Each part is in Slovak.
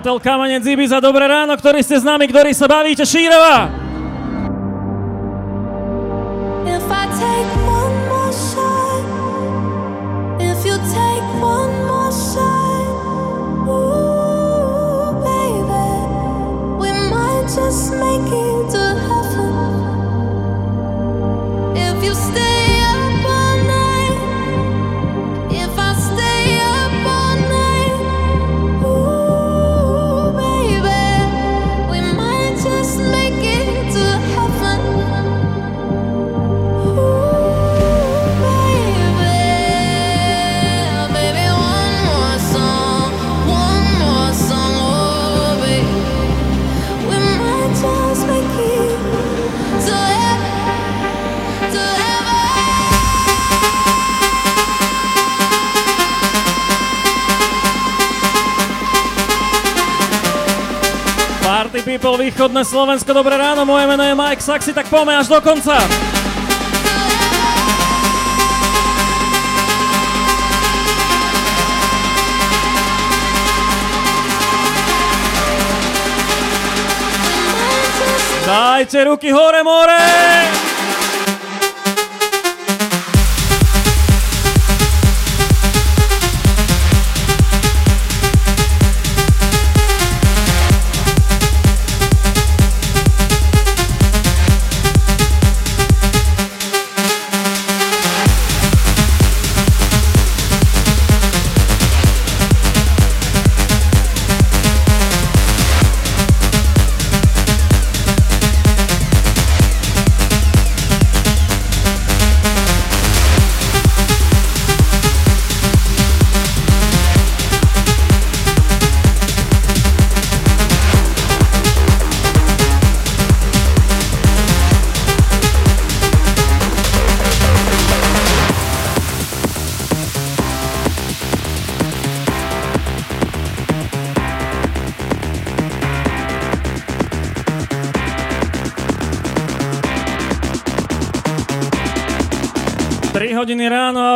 Hotel Kamenec Ibiza, dobré ráno, ktorý ste s nami, ktorí sa bavíte, Šírova! Východné Slovensko, dobré ráno, moje meno je Mike Saxi, tak poďme až do konca. Dajte ruky hore, more!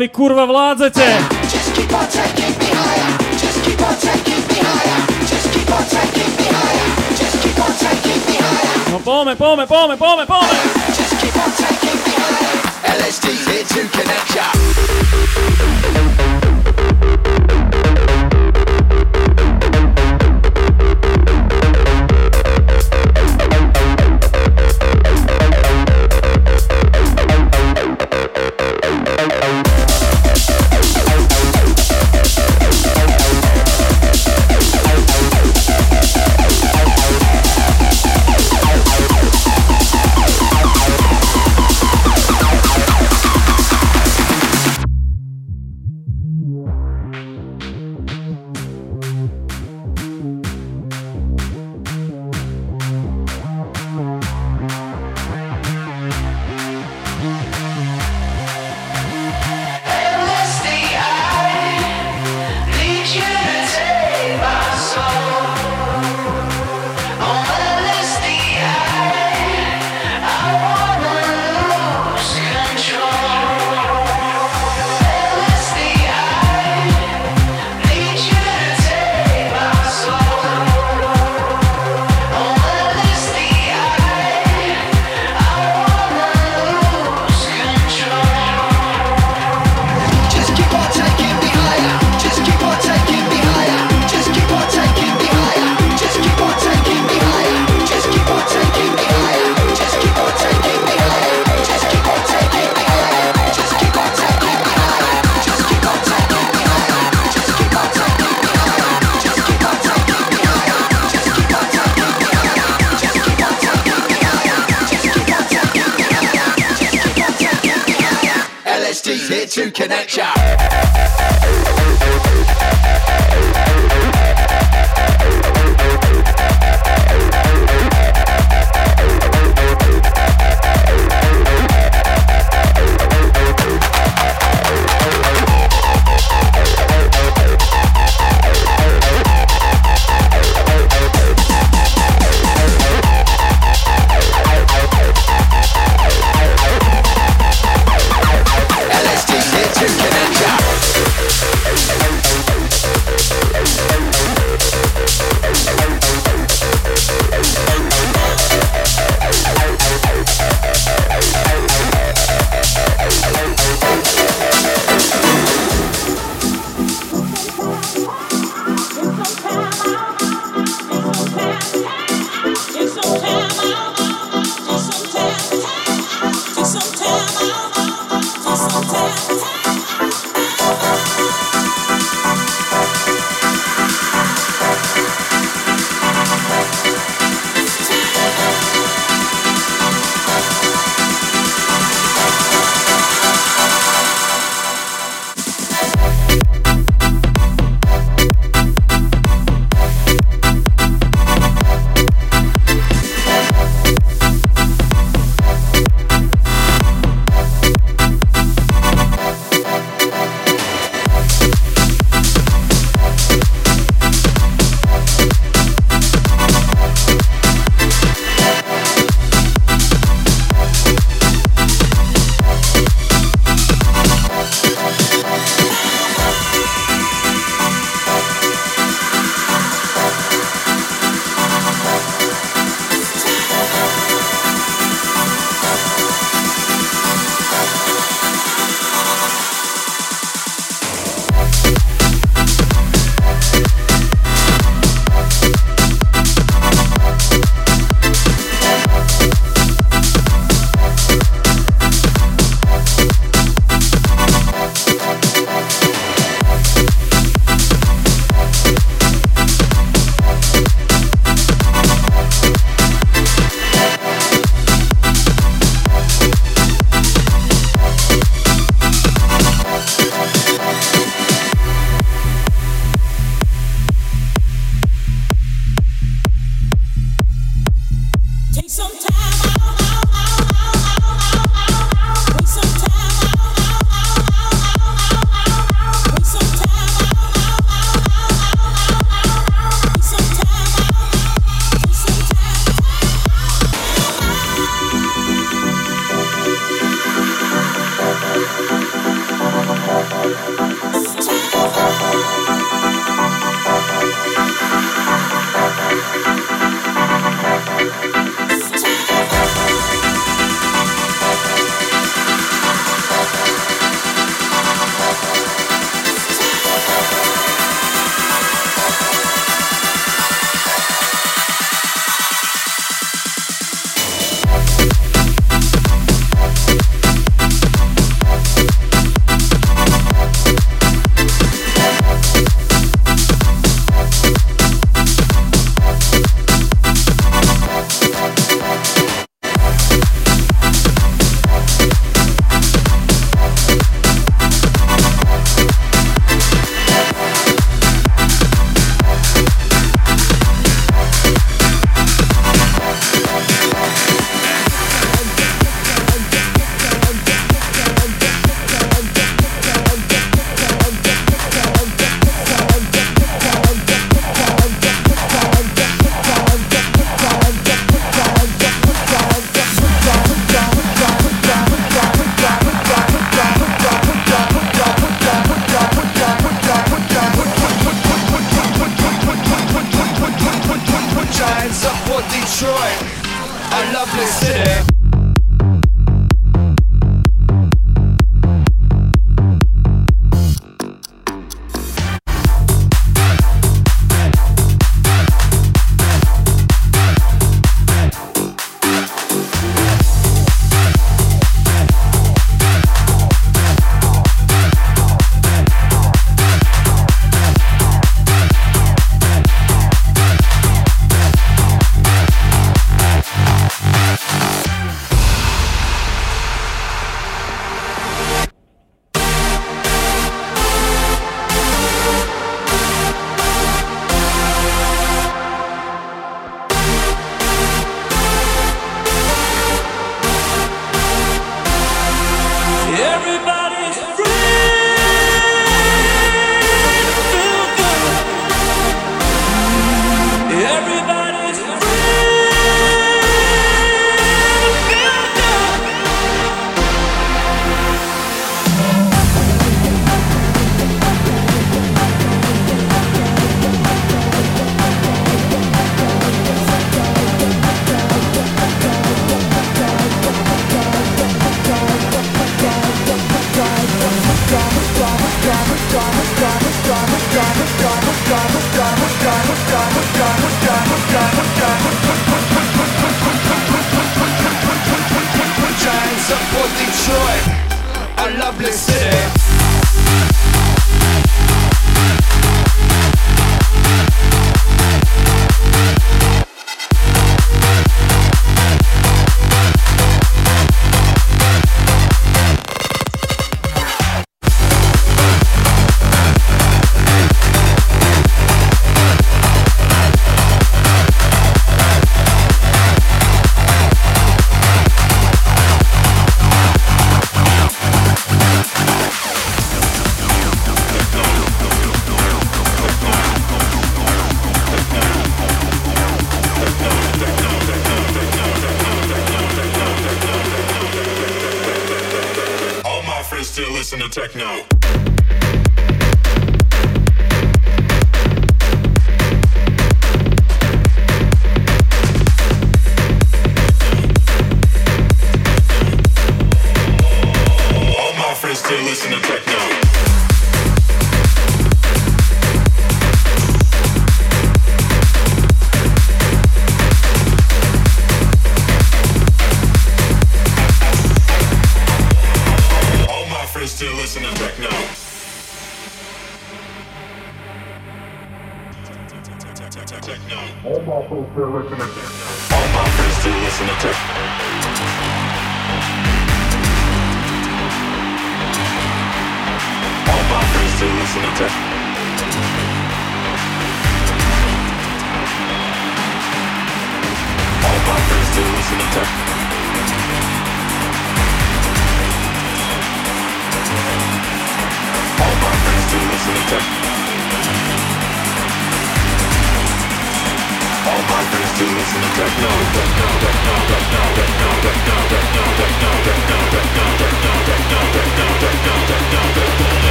vy kurva vládzete? No poďme, poďme, poďme, poďme, poďme! LSD here to connect ya.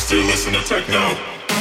Still listen to techno.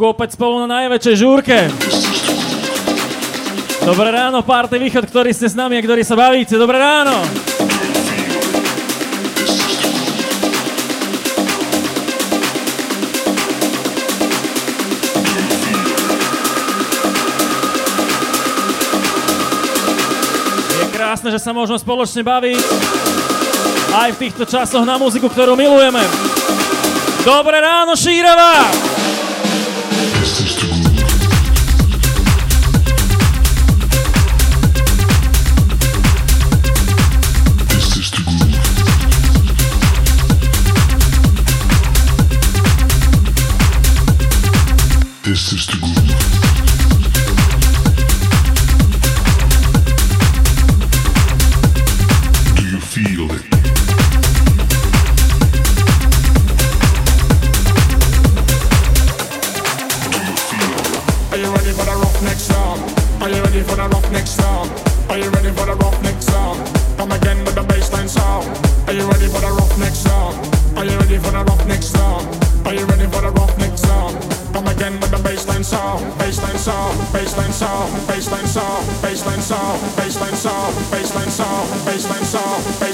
Slovensku opäť spolu na najväčšej žúrke. Dobré ráno, párty východ, ktorí ste s nami a ktorí sa bavíte. Dobré ráno. Je krásne, že sa môžeme spoločne baviť aj v týchto časoch na muziku, ktorú milujeme. Dobré ráno, Šírava! Isso is soul, baseline soul, baseline soul, baseline soul, baseline soul.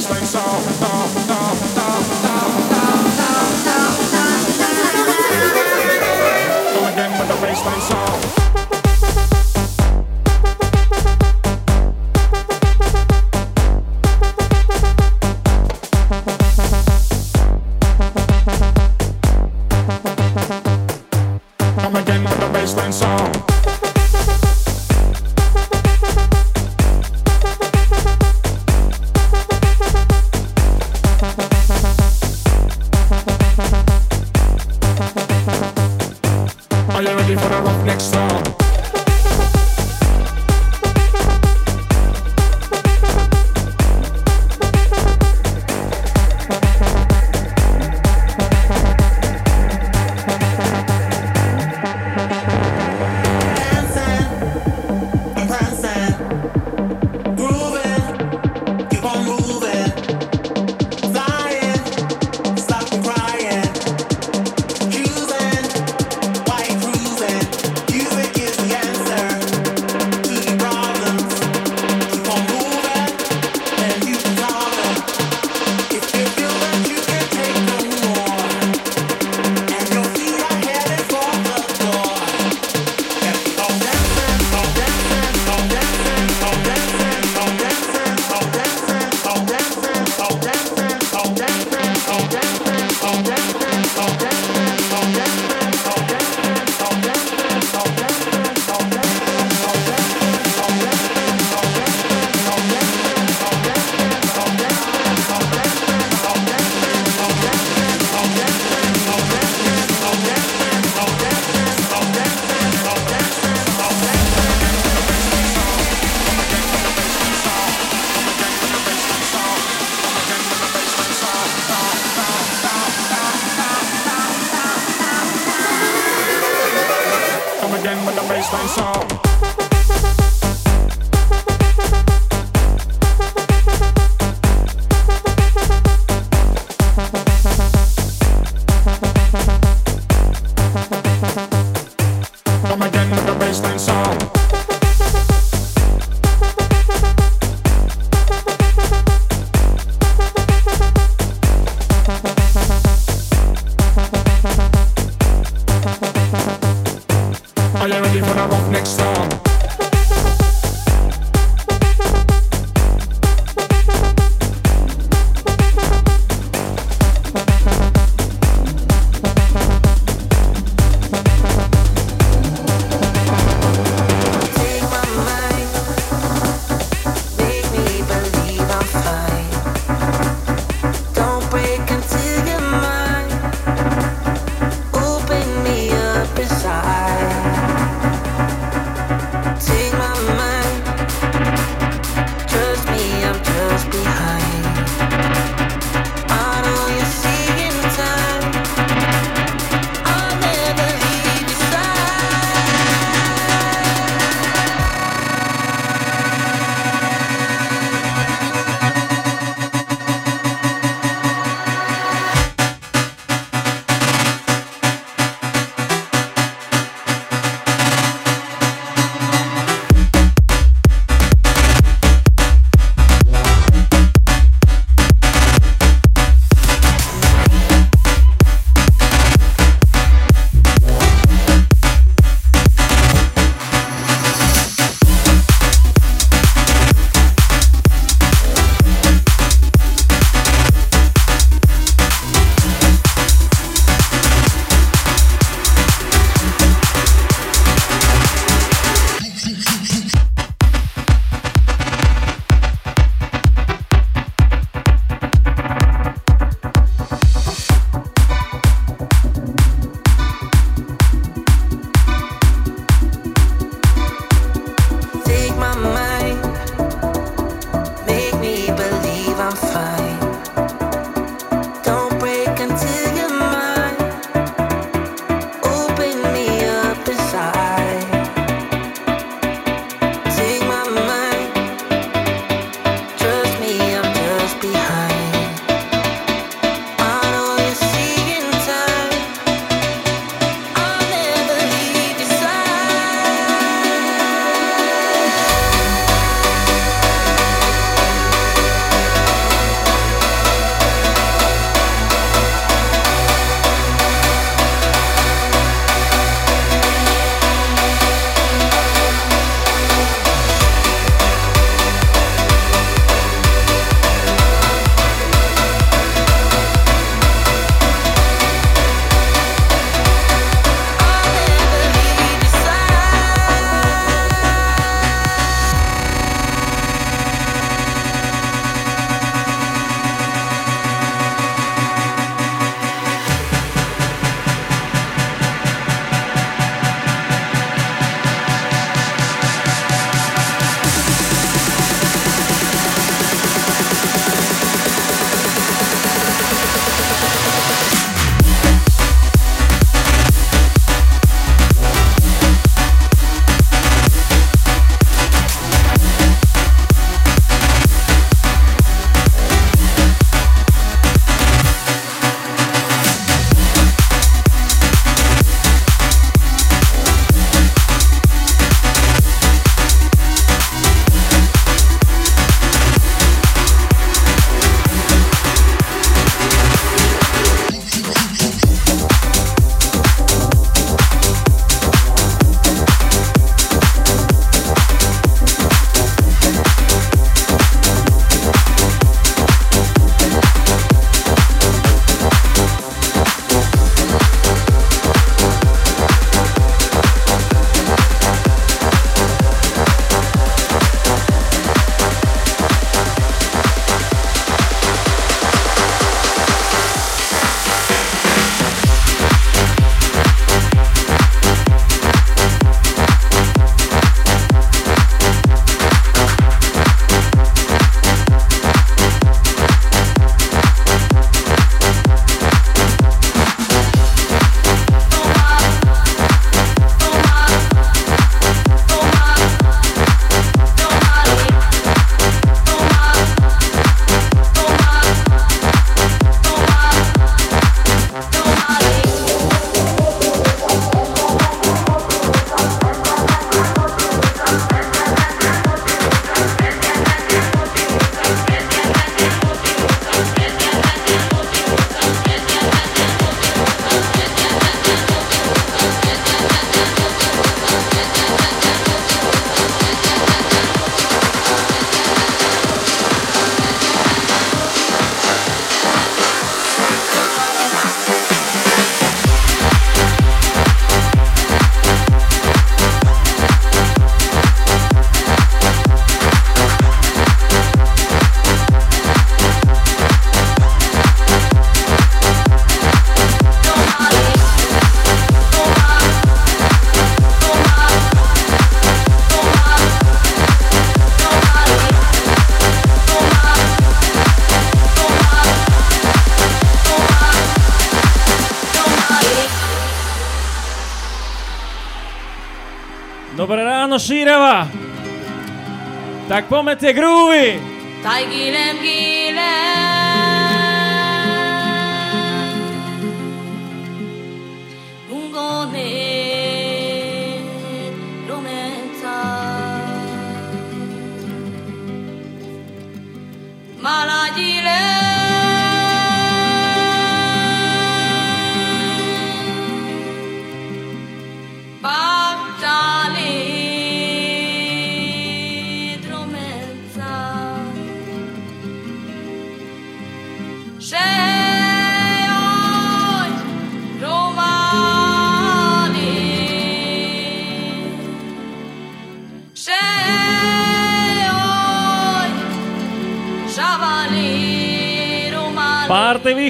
Tak pomet je groovy! Taj.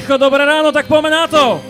Micho, dobré ráno, tak poďme na to.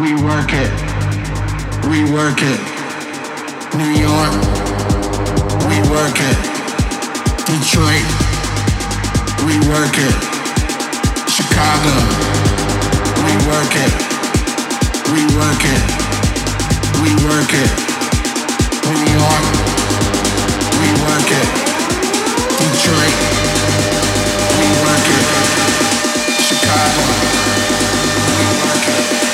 We work it, We work it. New York, We work it. Detroit, We work it. Chicago, We work it, rework it, rework it. New York, rework it. Detroit, rework it. Chicago, rework it.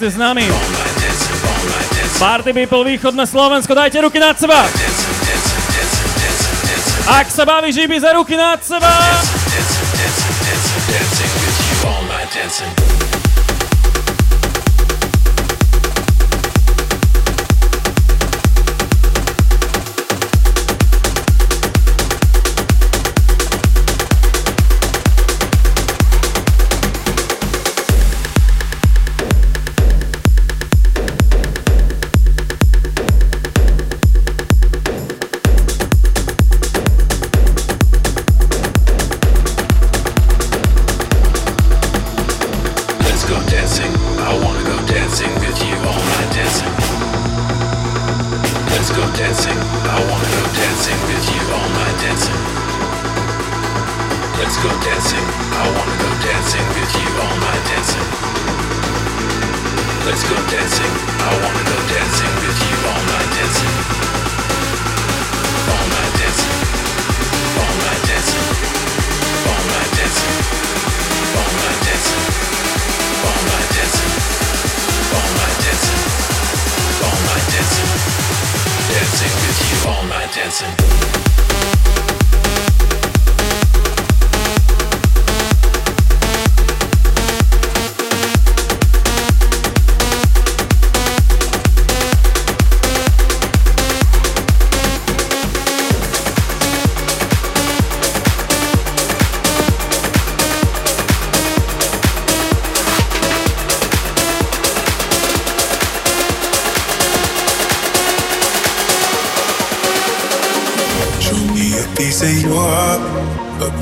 ste s nami. Party People Východné Slovensko, dajte ruky nad seba. Ak sa bavíš, ibi za ruky nad seba. dancing.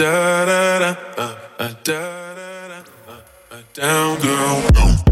da da da, da uh, da da da, uh, uh, down girl.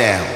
Down.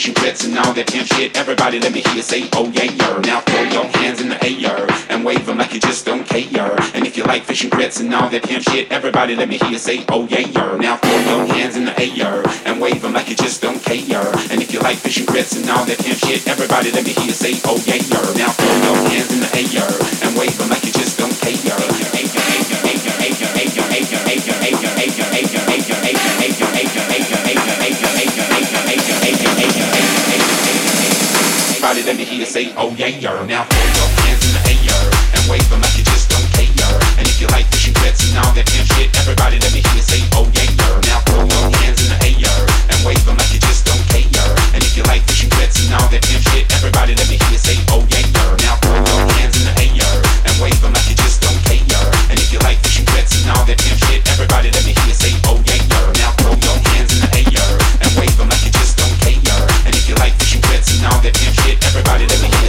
Fishing grits and all that pimp shit, everybody let me hear you say, oh yeah, yer. Now throw your hands in the air and wave them like you just don't care. And if you like fishing grits and all that pimp shit, everybody let me hear you say, oh yeah, yer. Now throw your hands in the air and wave them like you just don't care. And if you like fishing grits and all that pimp shit, everybody let me hear you say, oh yeah, yer. Now throw your hands in the air and wave them like you just don't care. Everybody let me hear you say, oh yeah. Now throw your hands in the air and wave them like you just don't care. And if you like fishing grits and all that pimp shit, everybody let me hear you say, oh yeah. Now throw your hands in the air and wave them like you just don't care. And if you like fishing and all that pimp shit, everybody let me hear you say, oh yeah. Now throw your hands in the air and wave them like you just don't care. And if you like fishing grits and all that pimp shit, everybody let me hear you say, now that damn shit. Everybody let me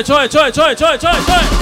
出来出来出来出来出来出来！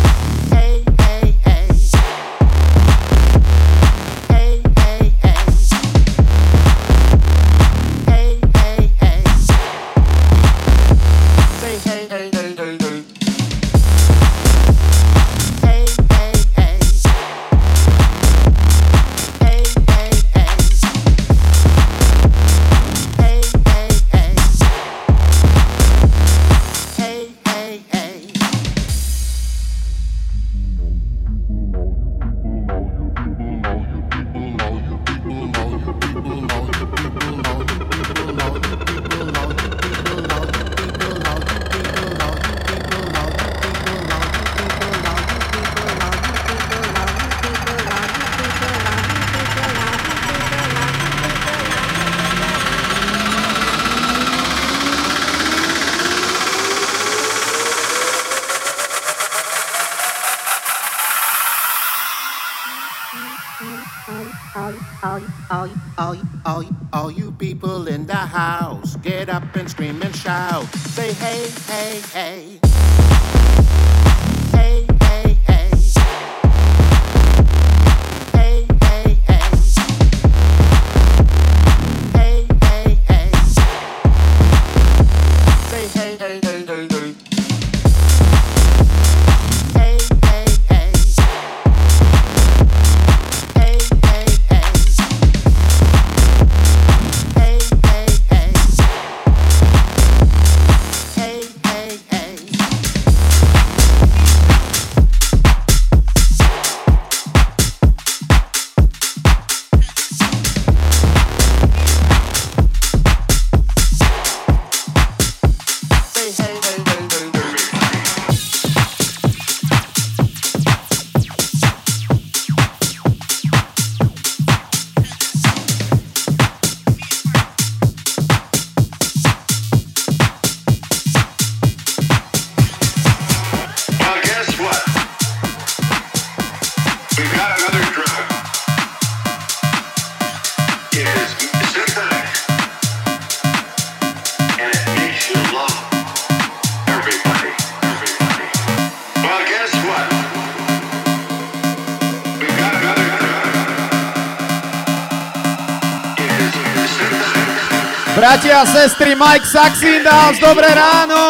Saxin House, dobré ráno!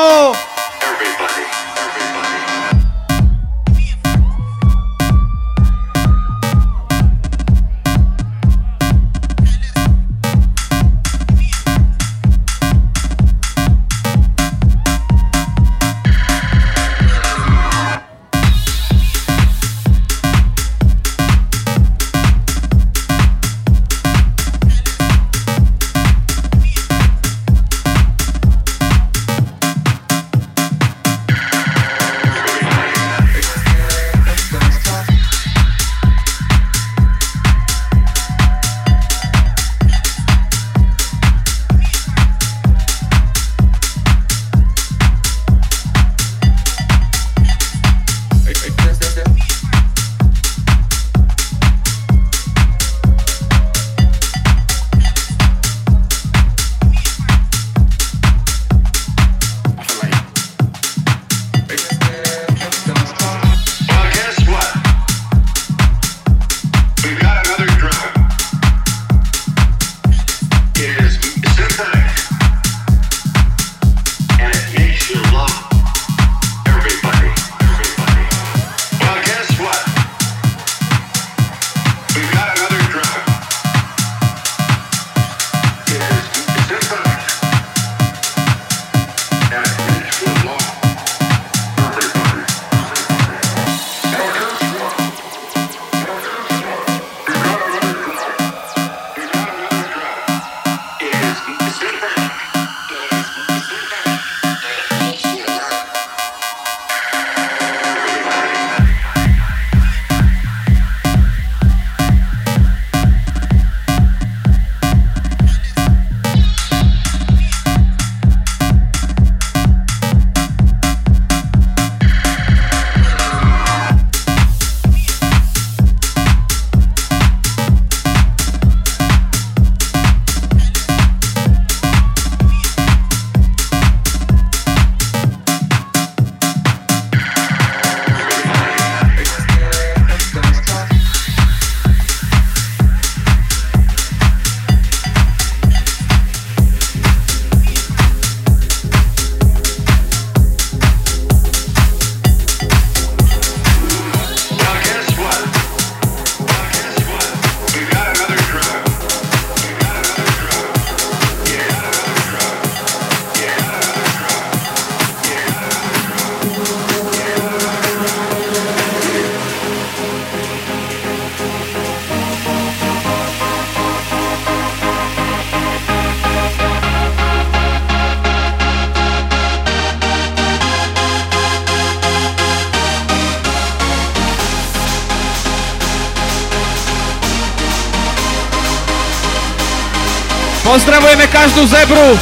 Pozdravujeme každú zebru!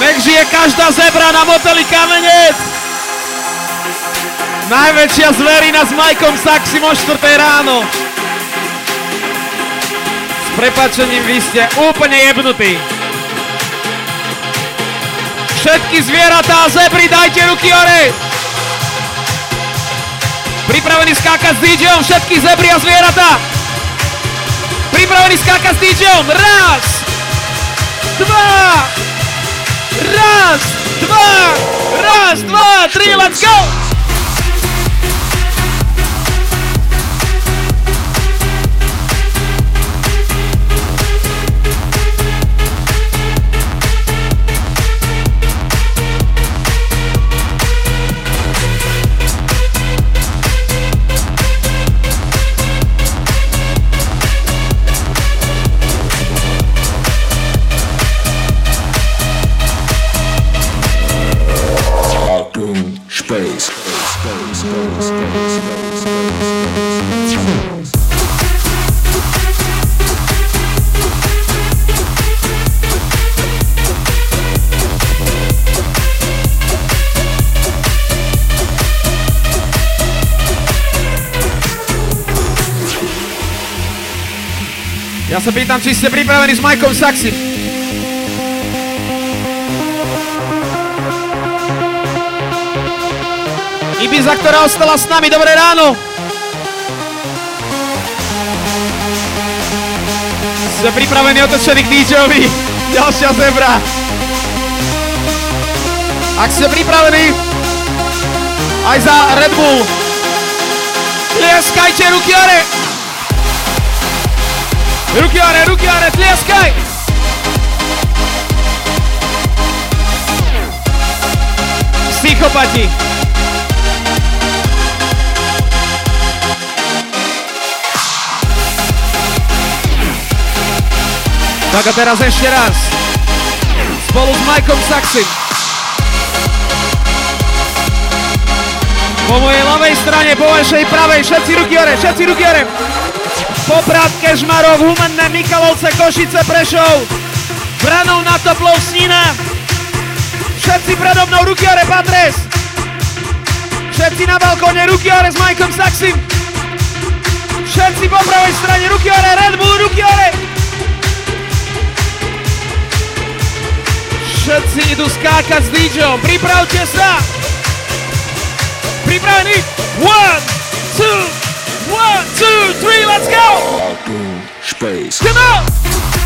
Nech žije každá zebra na moteli Kamenec! Najväčšia zverina s Majkom Saxim o 4 ráno. S prepačením vy ste úplne jebnutí. Všetky zvieratá a zebry dajte ruky hore! Pripravení skákať s DJom všetky zebry a zvieratá! правыми скака с диджеем. Раз, два, раз, два, раз, два, три, let's go! Sa pýtam, či ste pripravení s Majkom Saxim. Ibiza, ktorá ostala s nami, dobré ráno. Sme pripravení otočení k DJovi. Ďalšia zebra. Ak ste pripravení aj za Red Bull, tlieskajte ruky hore. Ruky hore, ruky hore, tlieskaj. Psychopati. Tak a teraz ešte raz. Spolu s Mikeom Saxim. Po mojej ľavej strane, po vašej pravej, všetci ruky hore, všetci ruky hore. Poprad, Kežmarov, Humenné, Mikalovce, Košice, Prešov. Branov na Toplov, Snína. Všetci predo mnou, ruky hore, Patres. Všetci na balkóne, ruky hore s Mikeom Saxim. Všetci po pravej strane, ruky hore, Red Bull, ruky hore. Všetci idú skákať s DJom. Pripravte sa! Pripravení? One, two, one, two, three, let's go! Space. Come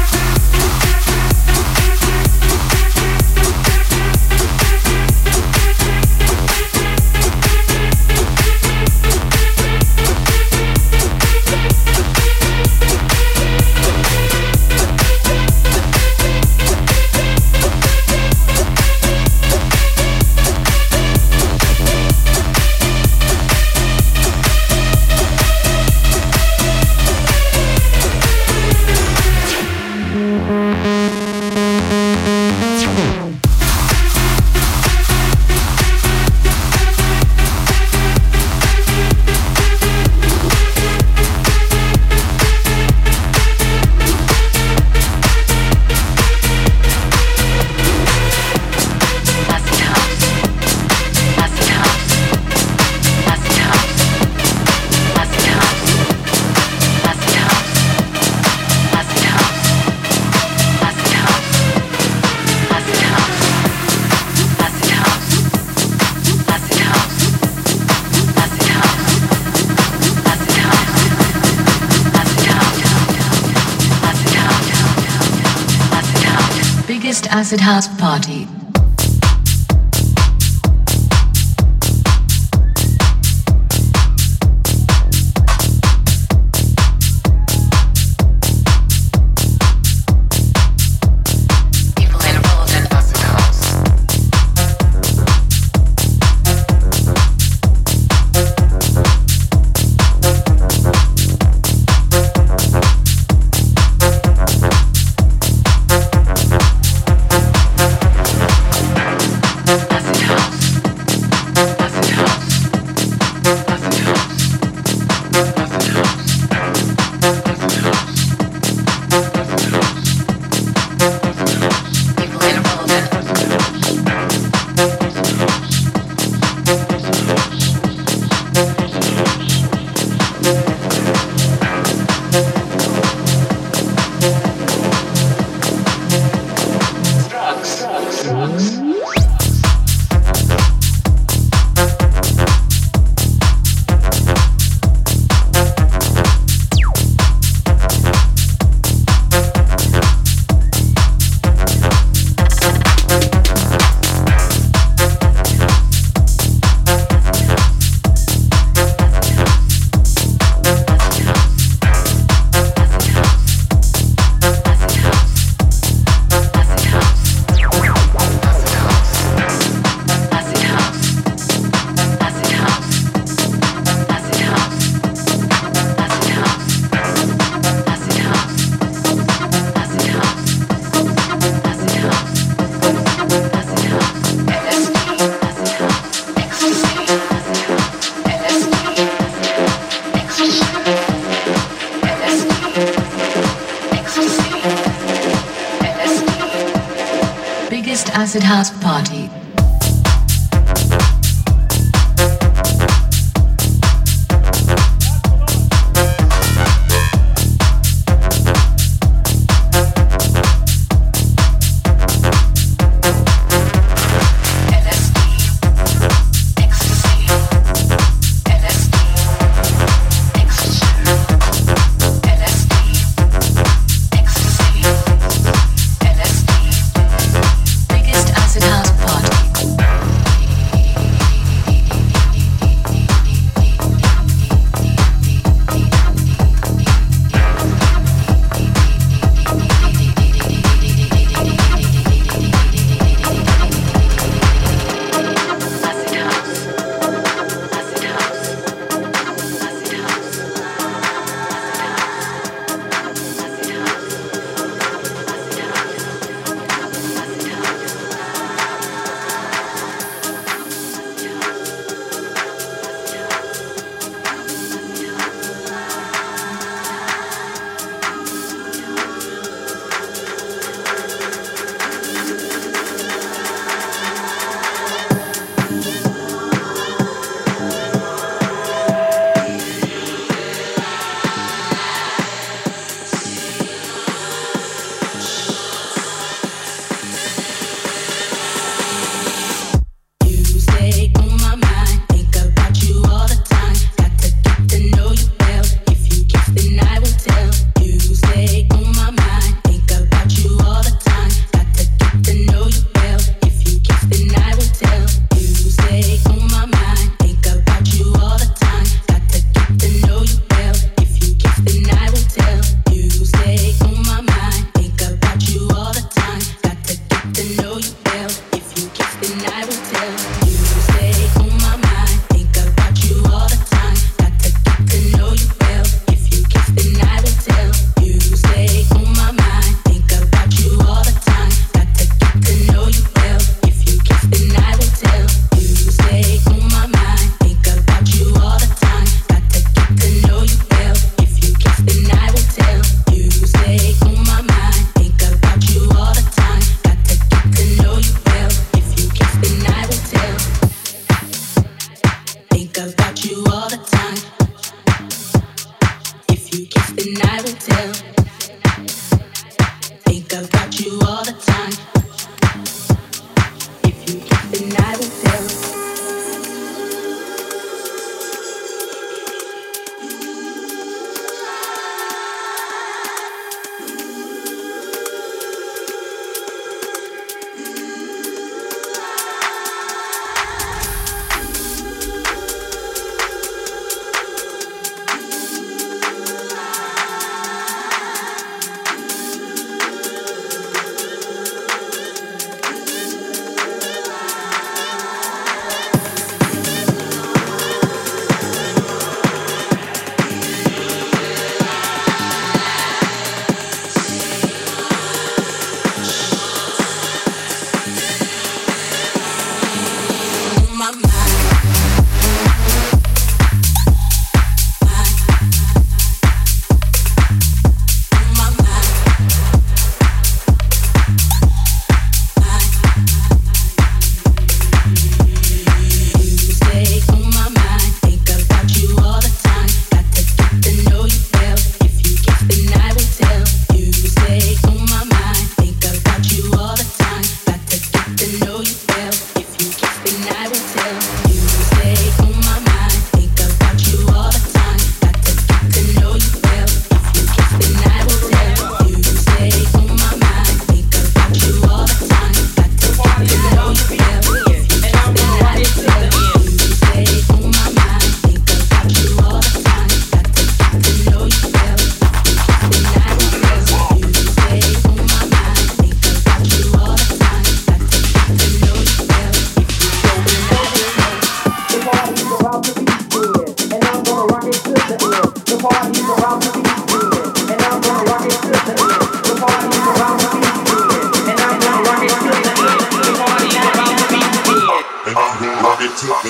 acid house party.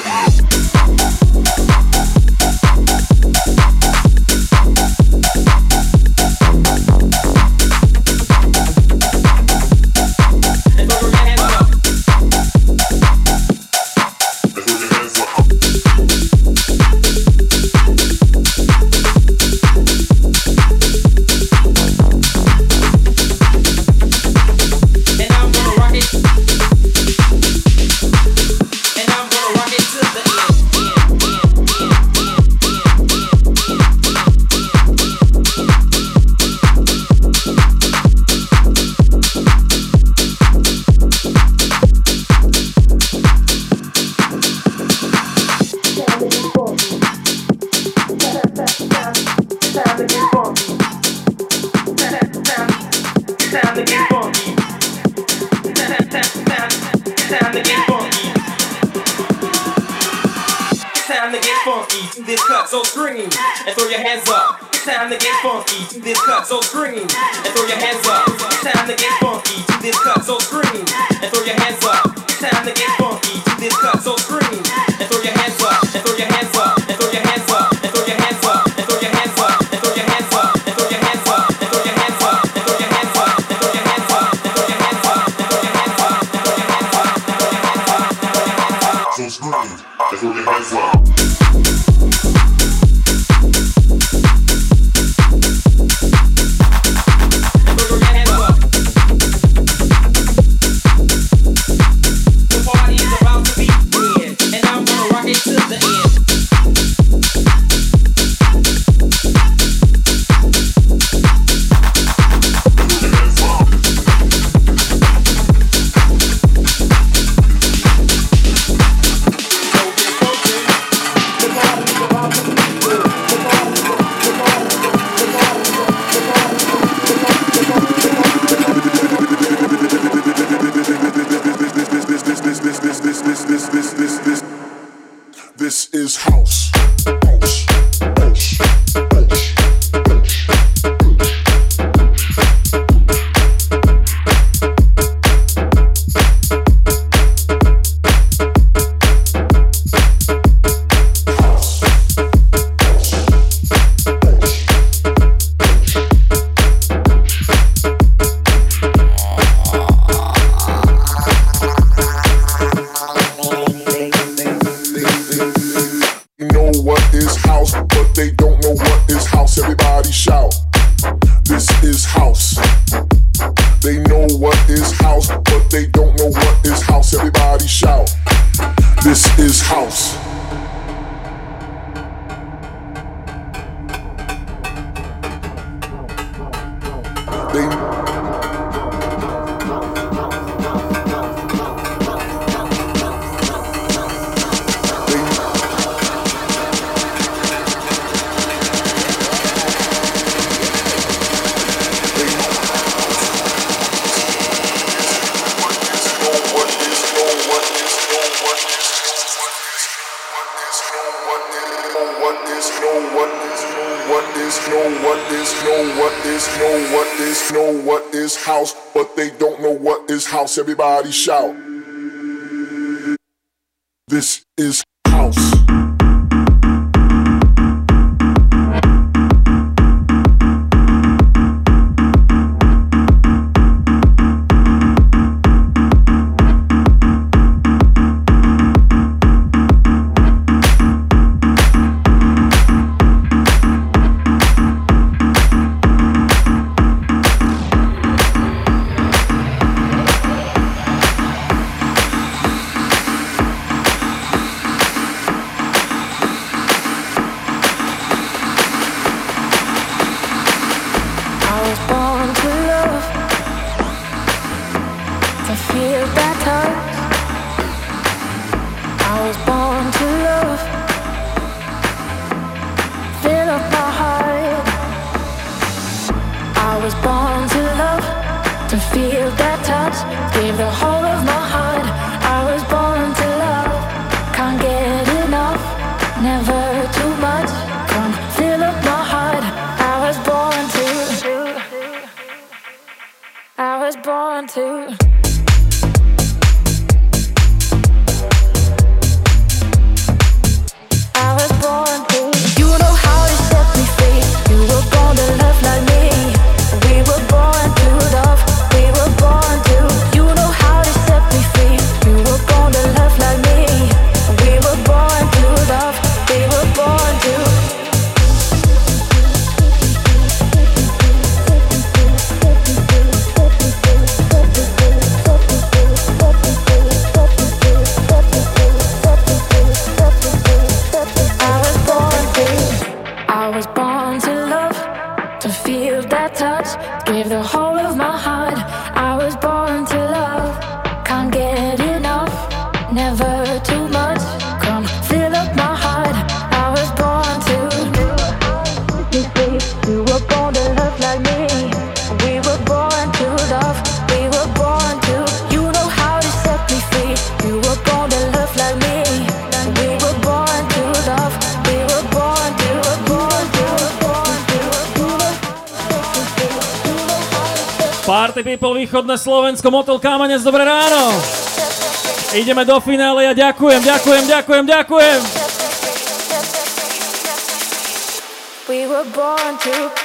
Yeah. Everybody shout. Party People, východné Slovensko, Motel Kámanec, dobré ráno. Ideme do finále, ja ďakujem, ďakujem, ďakujem, ďakujem. We were born to